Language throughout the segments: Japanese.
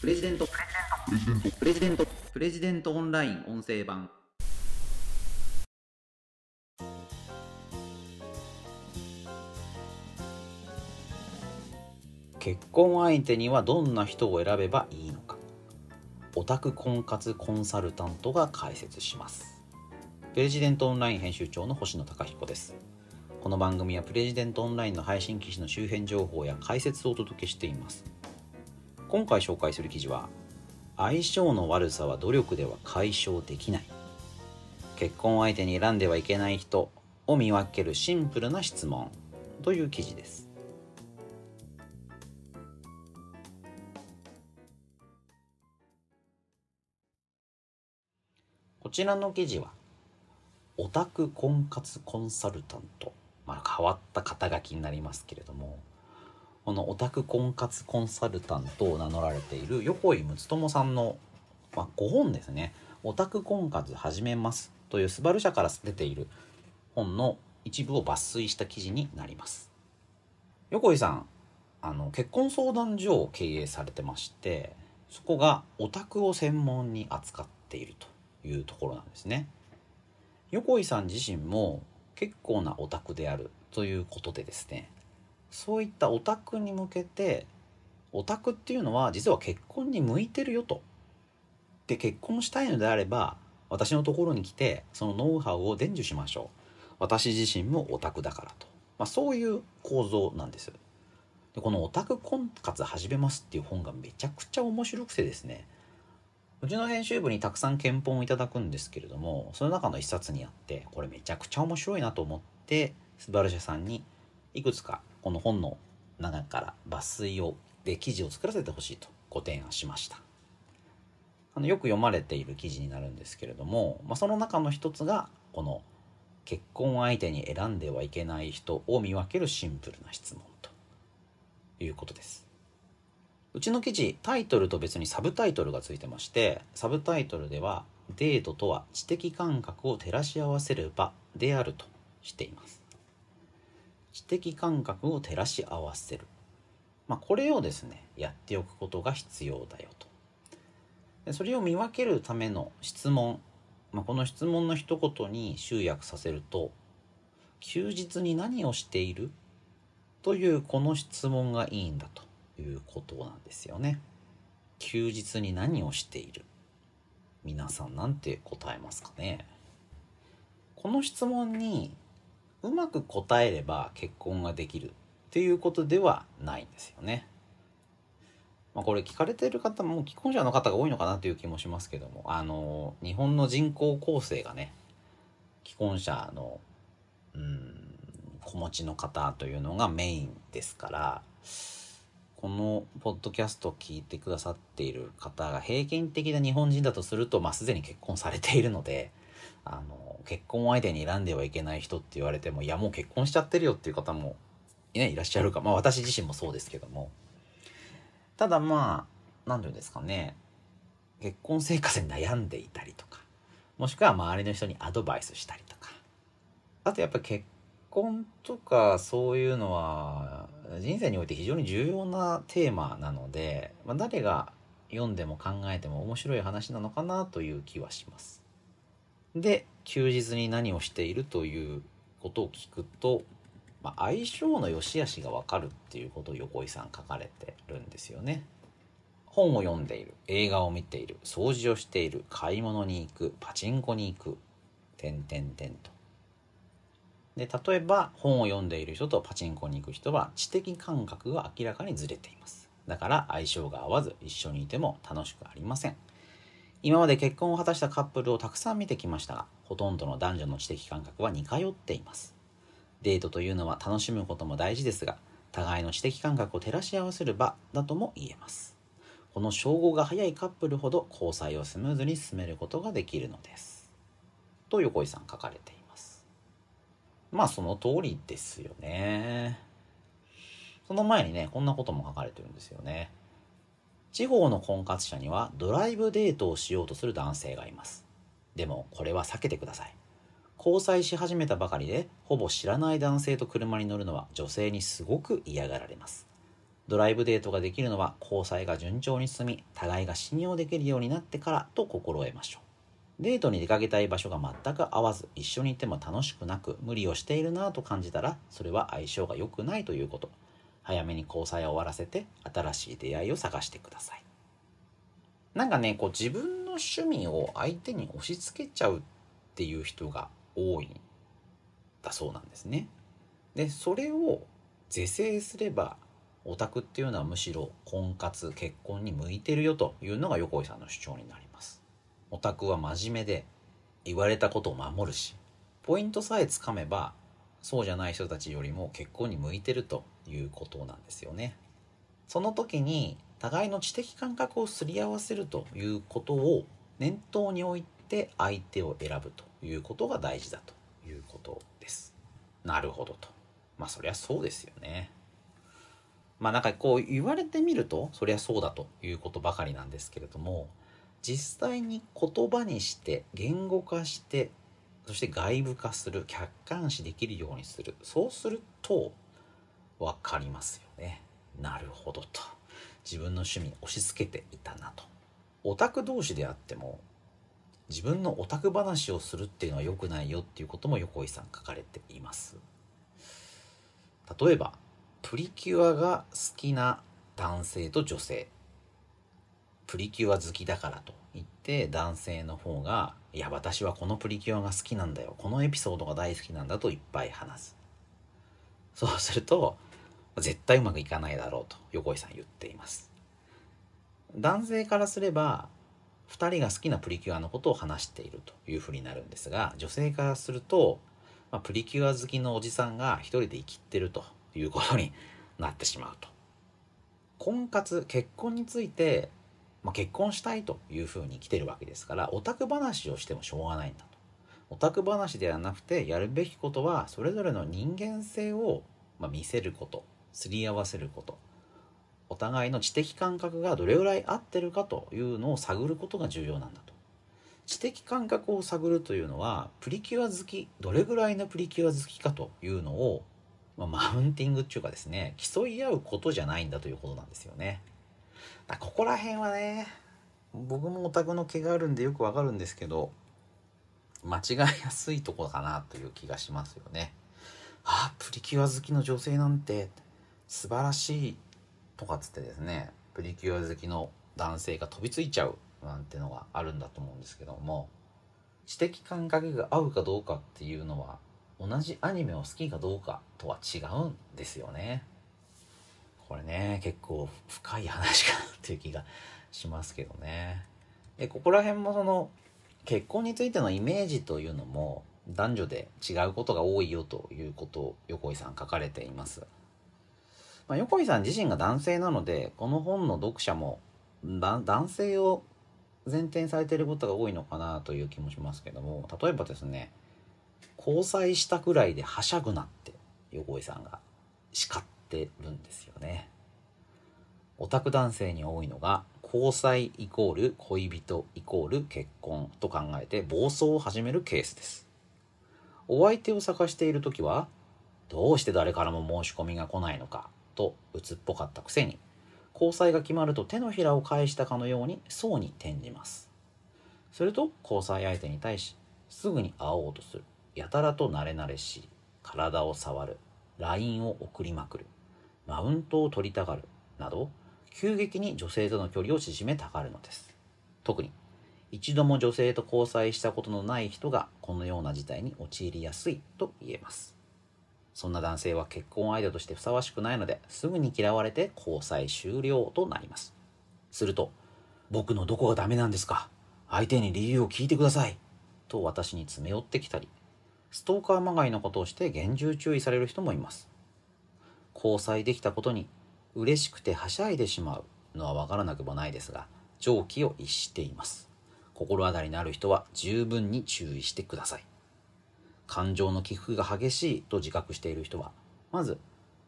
プレジデント。プレジデント。プレジデントオンライン音声版。結婚相手にはどんな人を選べばいいのか。オタク婚活コンサルタントが解説します。プレジデントオンライン編集長の星野貴彦です。この番組はプレジデントオンラインの配信記事の周辺情報や解説をお届けしています。今回紹介する記事は相性の悪さは努力では解消できない。結婚相手に選んではいけない人を見分けるシンプルな質問という記事です。こちらの記事はオタク婚活コンサルタント、まあ、変わった肩書きになりますけれどもこのオタク婚活コンサルタントを名乗られている横井睦友さんの、まあ、5本ですね「オタク婚活始めます」というスバル社から出ている本の一部を抜粋した記事になります。横井さんあの結婚相談所を経営されてましてそこがオタクを専門に扱っているというところなんですね。横井さん自身も結構なオタクであるということでですねそういったオタクに向けてオタクっていうのは実は結婚に向いてるよと。で結婚したいのであれば私のところに来てそのノウハウを伝授しましょう。私自身もオタクだからと。まあ、そういう構造なんです。でこのオタク婚活始めますっていう本がめちゃくちゃ面白くてですねうちの編集部にたくさん検本をいただくんですけれどもその中の一冊にあってこれめちゃくちゃ面白いなと思ってスバル社さんにいくつかこの本の中から抜粋をで記事を作らせてほしいとご提案しました。あのよく読まれている記事になるんですけれども、まあ、その中の一つがこの結婚相手に選んではいけない人を見分けるシンプルな質問ということです。うちの記事タイトルと別にサブタイトルがついてましてサブタイトルではデートとは知的感覚を照らし合わせる場であるとしています。知的感覚を照らし合わせる。まあ、これをですね、やっておくことが必要だよと。でそれを見分けるための質問。まあ、この質問の一言に集約させると、休日に何をしている？というこの質問がいいんだということなんですよね。休日に何をしている？皆さんなんて答えますかね？この質問にうまく答えれば結婚ができるっていうことではないんですよね。まあ、これ聞かれてる方も既婚者の方が多いのかなという気もしますけどもあの日本の人口構成がね既婚者のうん子持ちの方というのがメインですからこのポッドキャストを聞いてくださっている方が平均的な日本人だとすると、まあ、すでに結婚されているのであの結婚相手に選んではいけない人って言われてもいやもう結婚しちゃってるよっていう方も、ね、いらっしゃるか。まあ私自身もそうですけども。ただまあ何て言うんですかね。結婚生活に悩んでいたりとかもしくは周りの人にアドバイスしたりとか。あとやっぱり結婚とかそういうのは人生において非常に重要なテーマなので、まあ、誰が読んでも考えても面白い話なのかなという気はします。で休日に何をしているということを聞くと、まあ、相性の良し悪しが分かるっていうことを横井さん書かれてるんですよね。本を読んでいる映画を見ている掃除をしている買い物に行くパチンコに行く点点点と。で例えば本を読んでいる人とパチンコに行く人は知的感覚が明らかにずれています。だから相性が合わず一緒にいても楽しくありません。今まで結婚を果たしたカップルをたくさん見てきましたが、ほとんどの男女の知的感覚は似通っています。デートというのは楽しむことも大事ですが、互いの知的感覚を照らし合わせる場だとも言えます。この称号が早いカップルほど交際をスムーズに進めることができるのです。と横井さん書かれています。まあその通りですよね。その前にね、こんなことも書かれてるんですよね。地方の婚活者にはドライブデートをしようとする男性がいます。でもこれは避けてください。交際し始めたばかりでほぼ知らない男性と車に乗るのは女性にすごく嫌がられます。ドライブデートができるのは交際が順調に進み互いが信用できるようになってからと心得ましょうデートに出かけたい場所が全く合わず一緒にいても楽しくなく無理をしているなぁと感じたらそれは相性が良くないということ早めに交際を終わらせて新しい出会いを探してください。なんかねこう自分の趣味を相手に押し付けちゃうっていう人が多いんだそうなんですね。でそれを是正すればオタクっていうのはむしろ婚活結婚に向いてるよというのが横井さんの主張になります。オタクは真面目で言われたことを守るしポイントさえつかめばそうじゃない人たちよりも結婚に向いてるということなんですよね。その時に互いの知的感覚をすり合わせるということを念頭に置いて相手を選ぶということが大事だということです。なるほどと。まあそりゃそうですよね。まあなんかこう言われてみるとそりゃそうだということばかりなんですけれども実際に言葉にして言語化してそして外部化する客観視できるようにする。そうすると分かりますよね。なるほどと。自分の趣味押し付けていたなと。オタク同士であっても自分のオタク話をするっていうのは良くないよっていうことも横井さん書かれています。例えばプリキュアが好きな男性と女性。プリキュア好きだからと言って男性の方が「いや私はこのプリキュアが好きなんだよ。このエピソードが大好きなんだ」といっぱい話す。そうすると絶対うまくいかないだろうと横井さん言っています男性からすれば2人が好きなプリキュアのことを話しているというふうになるんですが女性からすると、まあ、プリキュア好きのおじさんが一人で生きってるということになってしまうと。婚活結婚について、まあ、結婚したいというふうに来てるわけですからオタク話をしてもしょうがないんだと。オタク話ではなくてやるべきことはそれぞれの人間性を、ま見せることすり合わせることお互いの知的感覚がどれぐらい合ってるかというのを探ることが重要なんだと。知的感覚を探るというのはプリキュア好きどれぐらいのプリキュア好きかというのをまあ、マウンティングっていうかですね競い合うことじゃないんだということなんですよね。だここら辺はね僕もオタクの毛があるんでよくわかるんですけど間違いやすいとこかなという気がしますよね。あプリキュア好きの女性なんて素晴らしいとかっつってですねプリキュア好きの男性が飛びついちゃうなんてのがあるんだと思うんですけども知的感覚が合うかどうかっていうのは同じアニメを好きかどうかとは違うんですよね。これね結構深い話かなっていう気がしますけどね。でここら辺もその結婚についてのイメージというのも男女で違うことが多いよということを横井さん書かれています。まあ、横井さん自身が男性なのでこの本の読者も男性を前提にされていることが多いのかなという気もしますけども例えばですね交際したくらいではしゃぐなって横井さんが叱ってるんですよね。オタク男性に多いのが交際イコール恋人イコール結婚と考えて暴走を始めるケースです。お相手を探している時はどうして誰からも申し込みが来ないのかと鬱っぽかったくせに交際が決まると手のひらを返したかのように層に転じます。すると交際相手に対しすぐに会おうとする。やたらと慣れ慣れしい。体を触る。LINE を送りまくる。マウントを取りたがる。など急激に女性との距離を縮めたがるのです。特に一度も女性と交際したことのない人がこのような事態に陥りやすいと言えます。そんな男性は結婚相手としてふさわしくないのですぐに嫌われて交際終了となりますすると僕のどこがダメなんですか？相手に理由を聞いてくださいと私に詰め寄ってきたりストーカーまがいのことをして厳重注意される人もいます。交際できたことに嬉しくてはしゃいでしまうのはわからなくもないですが、常軌を逸しています。心当たりのある人は十分に注意してください。感情の起伏が激しいと自覚している人は、まず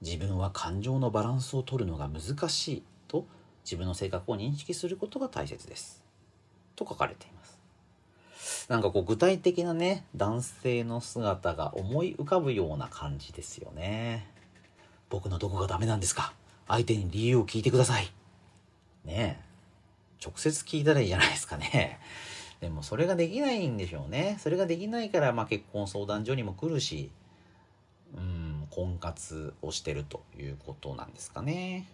自分は感情のバランスを取るのが難しいと自分の性格を認識することが大切です。と書かれています。なんかこう具体的なね、男性の姿が思い浮かぶような感じですよね。僕のどこがダメなんですか？相手に理由を聞いてください。ねえ。直接聞いたらいいじゃないですかね。でもそれができないんでしょうね。それができないから、まあ、結婚相談所にも来るし、うん、婚活をしてるということなんですかね。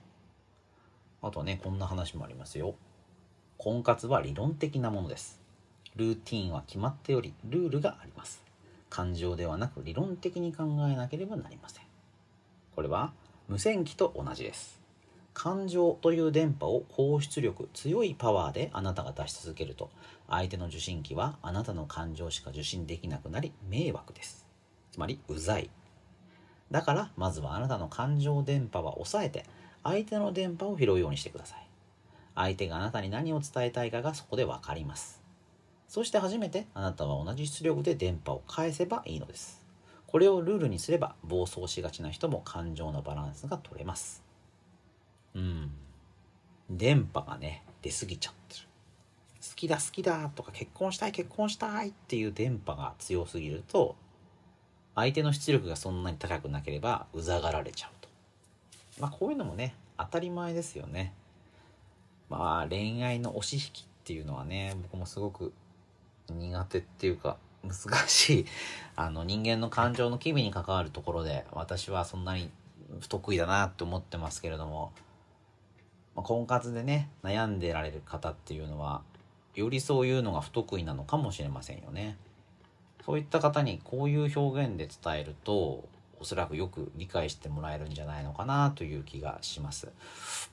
あとはね、こんな話もありますよ。婚活は理論的なものです。ルーティンは決まっており、ルールがあります。感情ではなく理論的に考えなければなりません。これは無線機と同じです。感情という電波を高出力強いパワーであなたが出し続けると相手の受信機はあなたの感情しか受信できなくなり迷惑です。つまりうざい。だからまずはあなたの感情電波は抑えて相手の電波を拾うようにしてください。相手があなたに何を伝えたいかがそこで分かります。そして初めてあなたは同じ出力で電波を返せばいいのです。これをルールにすれば暴走しがちな人も感情のバランスが取れます。うん。電波がね出過ぎちゃってる。好きだ好きだとか結婚したい結婚したいっていう電波が強すぎると相手の出力がそんなに高くなければうざがられちゃうと。まあこういうのもね当たり前ですよね。まあ恋愛の押し引きっていうのはね僕もすごく苦手っていうか難しい。あの人間の感情の機微に関わるところで私はそんなに不得意だなって思ってますけれどもまあ、婚活でね悩んでられる方っていうのはよりそういうのが不得意なのかもしれませんよね。そういった方にこういう表現で伝えるとおそらくよく理解してもらえるんじゃないのかなという気がします。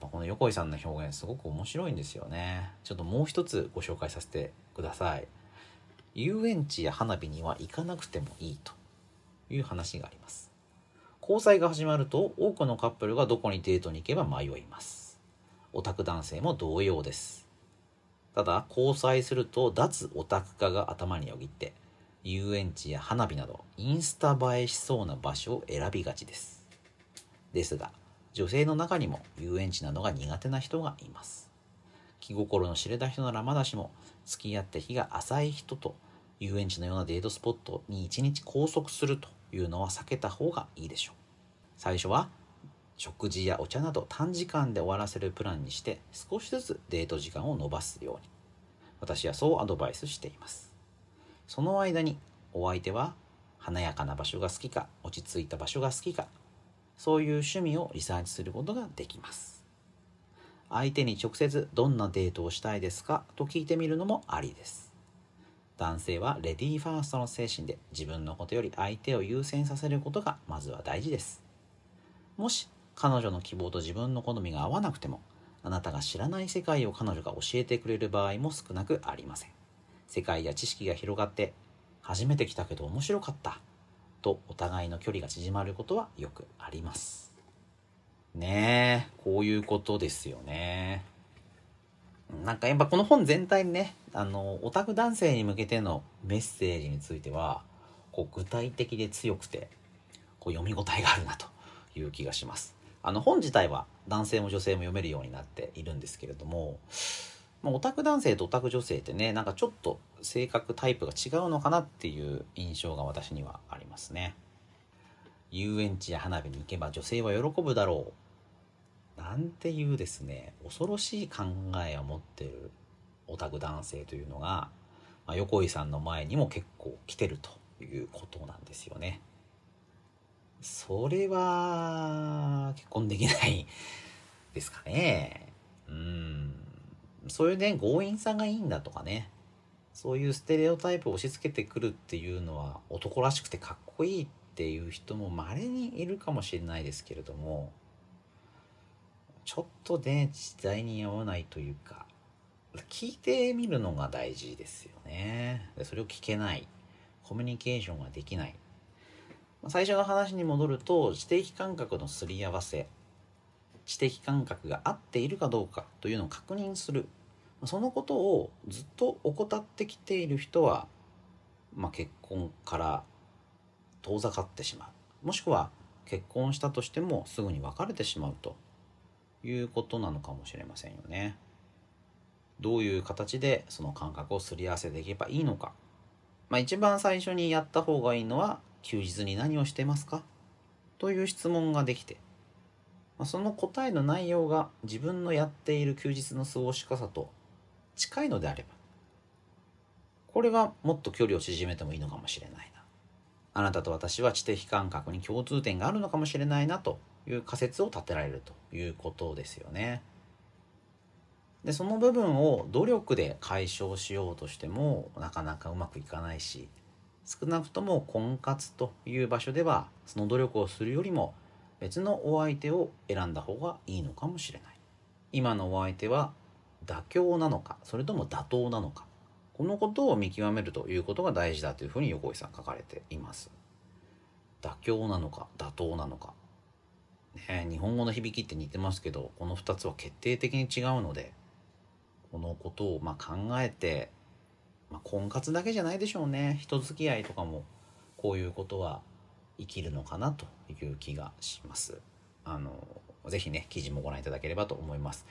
まあ、この横井さんの表現すごく面白いんですよね。ちょっともう一つご紹介させてください。遊園地や花火には行かなくてもいいという話があります。交際が始まると多くのカップルがどこにデートに行けば迷います。オタク男性も同様です。ただ、交際すると脱オタク化が頭によぎって、遊園地や花火などインスタ映えしそうな場所を選びがちです。ですが、女性の中にも遊園地などが苦手な人がいます。気心の知れた人ならまだしも、付き合って日が浅い人と遊園地のようなデートスポットに一日拘束するというのは避けた方がいいでしょう。最初は食事やお茶など短時間で終わらせるプランにして少しずつデート時間を延ばすように。私はそうアドバイスしています。その間にお相手は華やかな場所が好きか落ち着いた場所が好きかそういう趣味をリサーチすることができます。相手に直接どんなデートをしたいですかと聞いてみるのもありです。男性はレディーファーストの精神で自分のことより相手を優先させることがまずは大事です。もし彼女の希望と自分の好みが合わなくてもあなたが知らない世界を彼女が教えてくれる場合も少なくありません。世界や知識が広がって初めて来たけど面白かったとお互いの距離が縮まることはよくあります。ねえこういうことですよね。なんかやっぱこの本全体にねあのオタク男性に向けてのメッセージについてはこう具体的で強くてこう読み応えがあるなという気がします。あの本自体は男性も女性も読めるようになっているんですけれども、まあ、オタク男性とオタク女性ってねなんかちょっと性格タイプが違うのかなっていう印象が私にはありますね遊園地や花火に行けば女性は喜ぶだろうなんていうですね恐ろしい考えを持ってるオタク男性というのが、まあ、横井さんの前にも結構来てるということなんですよね。それは結婚できないですかね。うん。そういうね、強引さがいいんだとかね。そういうステレオタイプを押し付けてくるっていうのは男らしくてかっこいいっていう人も稀にいるかもしれないですけれども、ちょっとね、時代に合わないというか、聞いてみるのが大事ですよね。それを聞けない。コミュニケーションができない。最初の話に戻ると知的感覚のすり合わせ知的感覚が合っているかどうかというのを確認するそのことをずっと怠ってきている人は、まあ、結婚から遠ざかってしまうもしくは結婚したとしてもすぐに別れてしまうということなのかもしれませんよね。どういう形でその感覚をすり合わせていけばいいのか。まあ一番最初にやった方がいいのは休日に何をしてますか？という質問ができて、まあ、その答えの内容が自分のやっている休日の過ごし方と近いのであればこれはもっと距離を縮めてもいいのかもしれないなあなたと私は知的感覚に共通点があるのかもしれないなという仮説を立てられるということですよね。でその部分を努力で解消しようとしてもなかなかうまくいかないし少なくとも婚活という場所ではその努力をするよりも別のお相手を選んだ方がいいのかもしれない。今のお相手は妥協なのかそれとも妥当なのか。このことを見極めるということが大事だというふうに横井さん書かれています。妥協なのか妥当なのか。ね日本語の響きって似てますけどこの2つは決定的に違うのでこのことをま考えて、まあ、婚活だけじゃないでしょうね人付き合いとかもこういうことは生きるのかなという気がします。あのぜひね記事もご覧いただければと思います。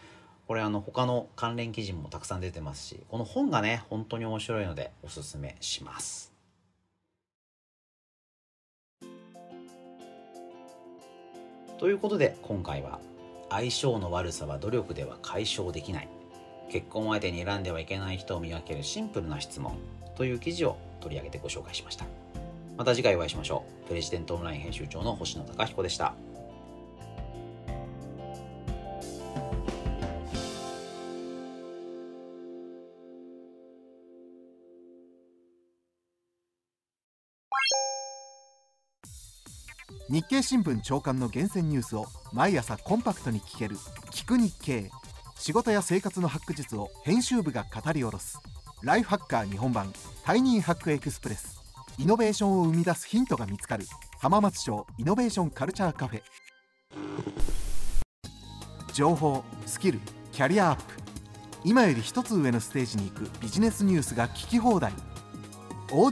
これあの他の関連記事もたくさん出てますしこの本がね本当に面白いのでおすすめします。ということで今回は相性の悪さは努力では解消できない結婚相手に選んではいけない人を見分けるシンプルな質問という記事を取り上げてご紹介しました。また次回お会いしましょうプレジデントオンライン編集長の星野貴彦でした。日経新聞朝刊の厳選ニュースを毎朝コンパクトに聞ける「聞く日経」仕事や生活のハック術を編集部が語り下ろす。ライフハッカー日本版タイニーハックエクスプレス。イノベーションを生み出すヒントが見つかる。浜松町イノベーションカルチャーカフェ。情報スキルキャリアアップ。今より一つ上のステージに行くビジネスニュースが聞き放題。オ